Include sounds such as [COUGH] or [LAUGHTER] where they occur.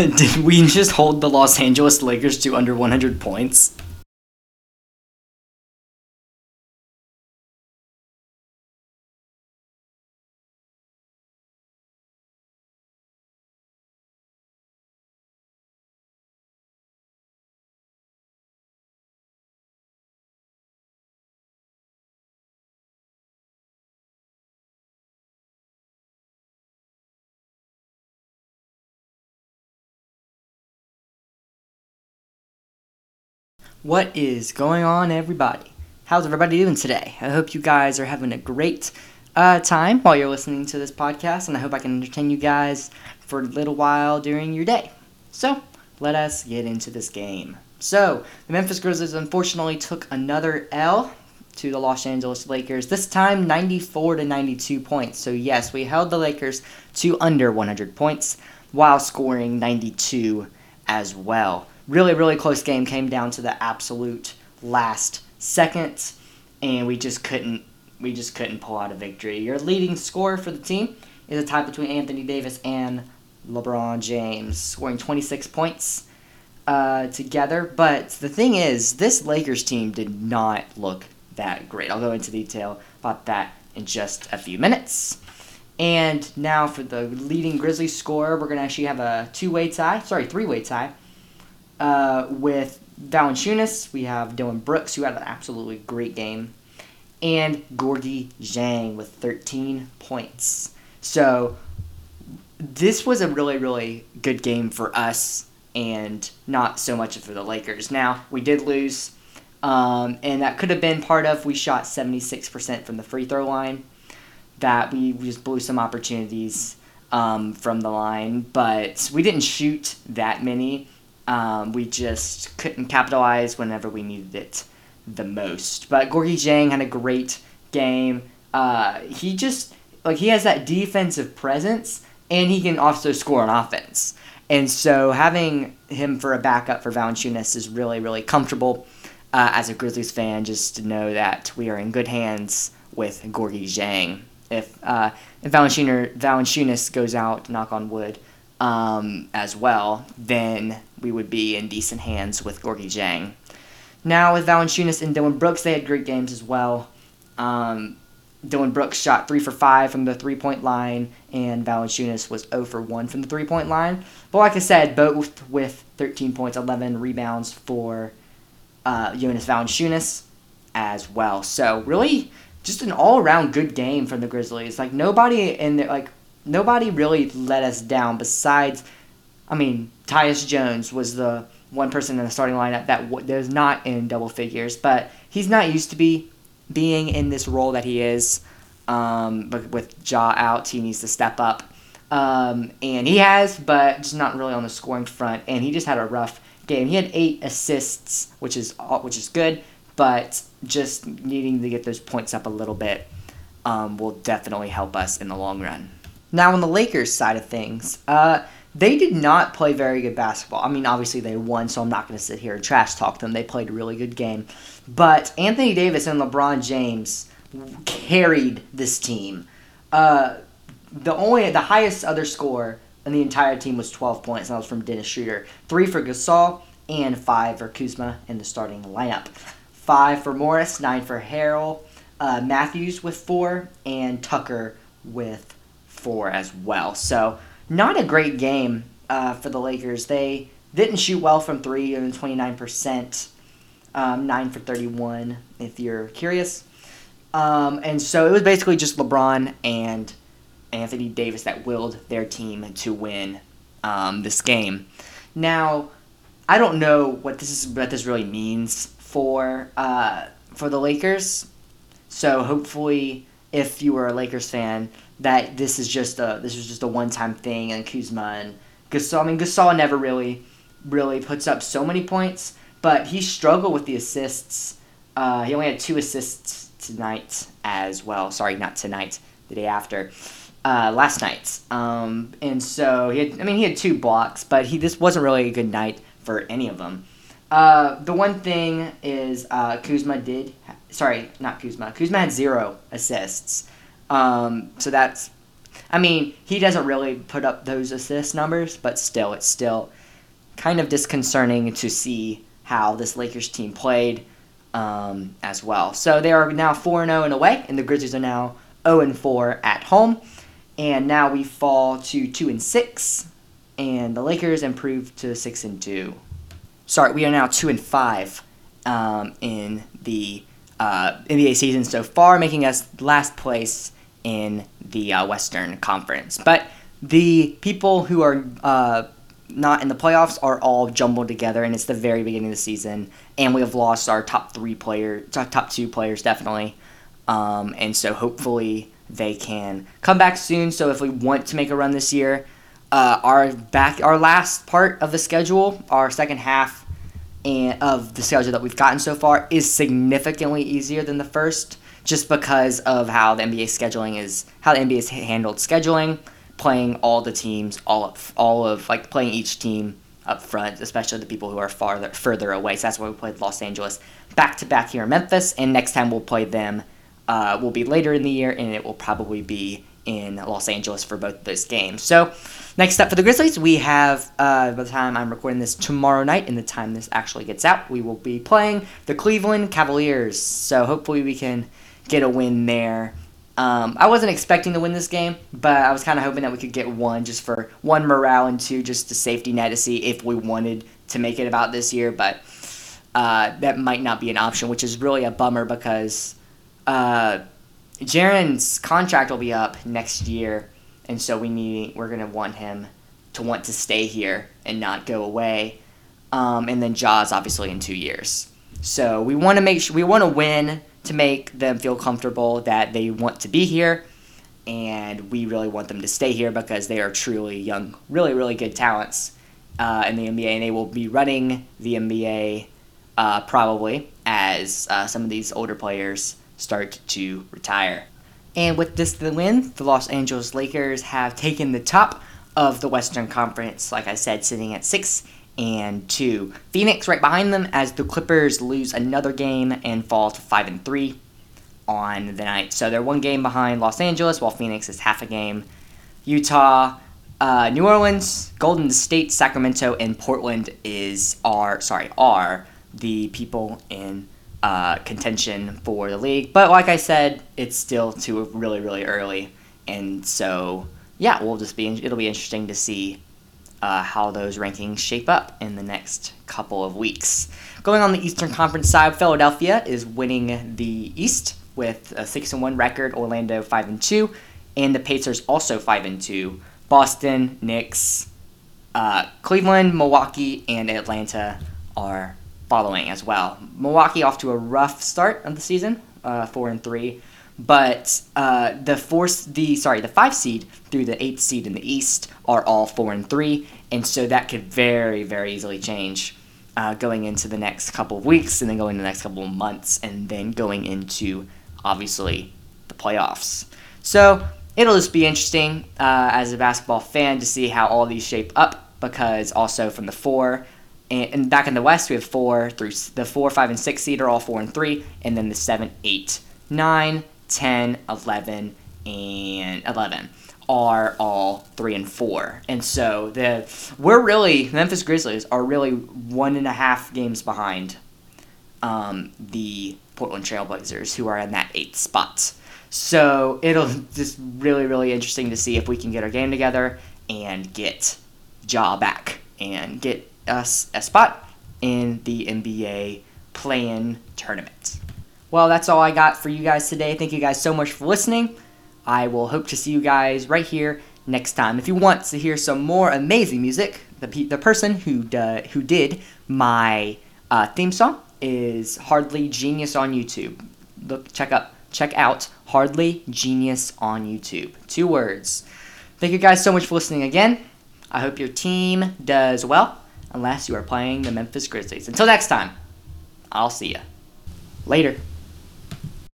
[LAUGHS] Did we just hold the Los Angeles Lakers to under 100 points? What is going on, everybody? How's everybody doing today? I hope you guys are having a great uh, time while you're listening to this podcast, and I hope I can entertain you guys for a little while during your day. So, let us get into this game. So, the Memphis Grizzlies unfortunately took another L to the Los Angeles Lakers. This time 94 to 92 points. So, yes, we held the Lakers to under 100 points while scoring 92 as well really, really close game came down to the absolute last seconds, and we just couldn't we just couldn't pull out a victory. Your leading scorer for the team is a tie between Anthony Davis and LeBron James, scoring 26 points uh, together. But the thing is, this Lakers team did not look that great. I'll go into detail about that in just a few minutes. And now for the leading Grizzlies scorer, we're going to actually have a two way tie, sorry, three way tie uh, with Valanciunas, we have Dillon Brooks, who had an absolutely great game, and Gorgui Dieng with 13 points. So this was a really, really good game for us and not so much for the Lakers. Now, we did lose, um, and that could have been part of we shot 76% from the free throw line, that we just blew some opportunities um, from the line, but we didn't shoot that many. Um, we just couldn't capitalize whenever we needed it the most. But Gorgui Dieng had a great game. Uh, he just like he has that defensive presence, and he can also score on offense. And so having him for a backup for Valanciunas is really really comfortable uh, as a Grizzlies fan, just to know that we are in good hands with Gorgui Dieng. If uh, if Valanciunas goes out, knock on wood, um, as well, then we would be in decent hands with Gorgui Dieng. Now with Valanciunas and Dillon Brooks, they had great games as well. Um, Dillon Brooks shot three for five from the three point line, and Valanciunas was 0 for 1 from the three point line. But like I said, both with 13 points, 11 rebounds for uh, Jonas Valanciunas as well. So really, just an all around good game from the Grizzlies. Like nobody in there, like nobody really let us down besides, I mean, Tyus Jones was the one person in the starting lineup that was not in double figures, but he's not used to be being in this role that he is. Um, but with Ja out, he needs to step up. Um, and he has, but just not really on the scoring front. And he just had a rough game. He had eight assists, which is which is good, but just needing to get those points up a little bit um, will definitely help us in the long run. Now, on the Lakers side of things, uh, they did not play very good basketball. I mean, obviously they won, so I'm not going to sit here and trash talk them. They played a really good game. But Anthony Davis and LeBron James carried this team. Uh, the only the highest other score in the entire team was 12 points, and that was from Dennis Schroeder. Three for Gasol and five for Kuzma in the starting lineup. Five for Morris, nine for Harrell, uh, Matthews with four, and Tucker with four as well. So not a great game uh, for the Lakers. They didn't shoot well from three, even 29%, um, 9 for 31, if you're curious. Um, and so it was basically just LeBron and Anthony Davis that willed their team to win um, this game. Now, I don't know what this is, what this really means for uh, for the Lakers. So hopefully, if you were a Lakers fan, that this is just a this was just a one time thing and Kuzma and Gasol. I mean Gasol never really really puts up so many points, but he struggled with the assists. Uh, he only had two assists tonight as well. Sorry, not tonight. The day after. Uh, last night. Um, and so he had, I mean, he had two blocks, but he this wasn't really a good night for any of them. Uh, the one thing is uh, Kuzma did, sorry, not Kuzma. Kuzma had zero assists. Um, so that's I mean, he doesn't really put up those assist numbers, but still, it's still kind of disconcerting to see how this Lakers team played um, as well. So they are now 4 0 in away, and the Grizzlies are now 0 4 at home. And now we fall to 2 and 6, and the Lakers improved to 6 and 2. Sorry, we are now 2 and 5 um, in the uh, NBA season so far, making us last place in the uh, Western Conference. But the people who are uh, not in the playoffs are all jumbled together, and it's the very beginning of the season, and we have lost our top three players, top two players definitely, um, and so hopefully they can come back soon. So if we want to make a run this year, uh, our back, our last part of the schedule, our second half, and of the schedule that we've gotten so far is significantly easier than the first, just because of how the NBA scheduling is, how the NBA has handled scheduling playing all the teams, all of, all of like playing each team up front, especially the people who are farther further away. So that's why we played Los Angeles back to back here in Memphis, and next time we'll play them uh, will be later in the year, and it will probably be in Los Angeles for both of those games. So next up for the Grizzlies, we have uh, by the time I'm recording this tomorrow night, and the time this actually gets out, we will be playing the Cleveland Cavaliers. So hopefully we can get a win there. Um, I wasn't expecting to win this game, but I was kind of hoping that we could get one just for one morale and two just a safety net to see if we wanted to make it about this year. But uh, that might not be an option, which is really a bummer because uh, Jaren's contract will be up next year, and so we need we're gonna want him to want to stay here and not go away. Um, and then Ja's obviously in two years, so we want to make sure we want to win to make them feel comfortable that they want to be here and we really want them to stay here because they are truly young, really, really good talents uh, in the NBA, and they will be running the NBA uh, probably as uh, some of these older players start to retire. And with this the win, the Los Angeles Lakers have taken the top of the Western Conference, like I said, sitting at six and two. Phoenix right behind them as the Clippers lose another game and fall to five and three on the night. So they're one game behind Los Angeles, while Phoenix is half a game. Utah, uh, New Orleans, Golden State, Sacramento, and Portland is are sorry are the people in uh, contention for the league. But like I said, it's still too really really early, and so yeah, we'll just be it'll be interesting to see uh, how those rankings shape up in the next couple of weeks. Going on the Eastern Conference side, Philadelphia is winning the East with a six and one record. Orlando five and two, and the Pacers also five and two. Boston, Knicks, uh, Cleveland, Milwaukee, and Atlanta are following as well. Milwaukee off to a rough start of the season, uh, four and three, but uh, the four, the sorry, the five seed through the eighth seed in the East are all four and three, and so that could very, very easily change uh, going into the next couple of weeks, and then going into the next couple of months, and then going into obviously the playoffs. So it'll just be interesting uh, as a basketball fan to see how all these shape up, because also from the four. And, and back in the West, we have four through the four, five, and six seed are all four and three, and then the seven, eight, nine, 10, 11, and 11 are all three and four, and so the we're really Memphis Grizzlies are really one and a half games behind um, the Portland Trailblazers, who are in that eighth spot. So it'll [LAUGHS] just really really interesting to see if we can get our game together and get Ja back and get us a spot in the NBA play-in tournament. Well, that's all I got for you guys today. Thank you guys so much for listening. I will hope to see you guys right here next time. If you want to hear some more amazing music, the, the person who, uh, who did my uh, theme song is Hardly Genius on YouTube. Look, check up, check out Hardly Genius on YouTube. Two words. Thank you guys so much for listening again. I hope your team does well, unless you are playing the Memphis Grizzlies. Until next time, I'll see you. Later.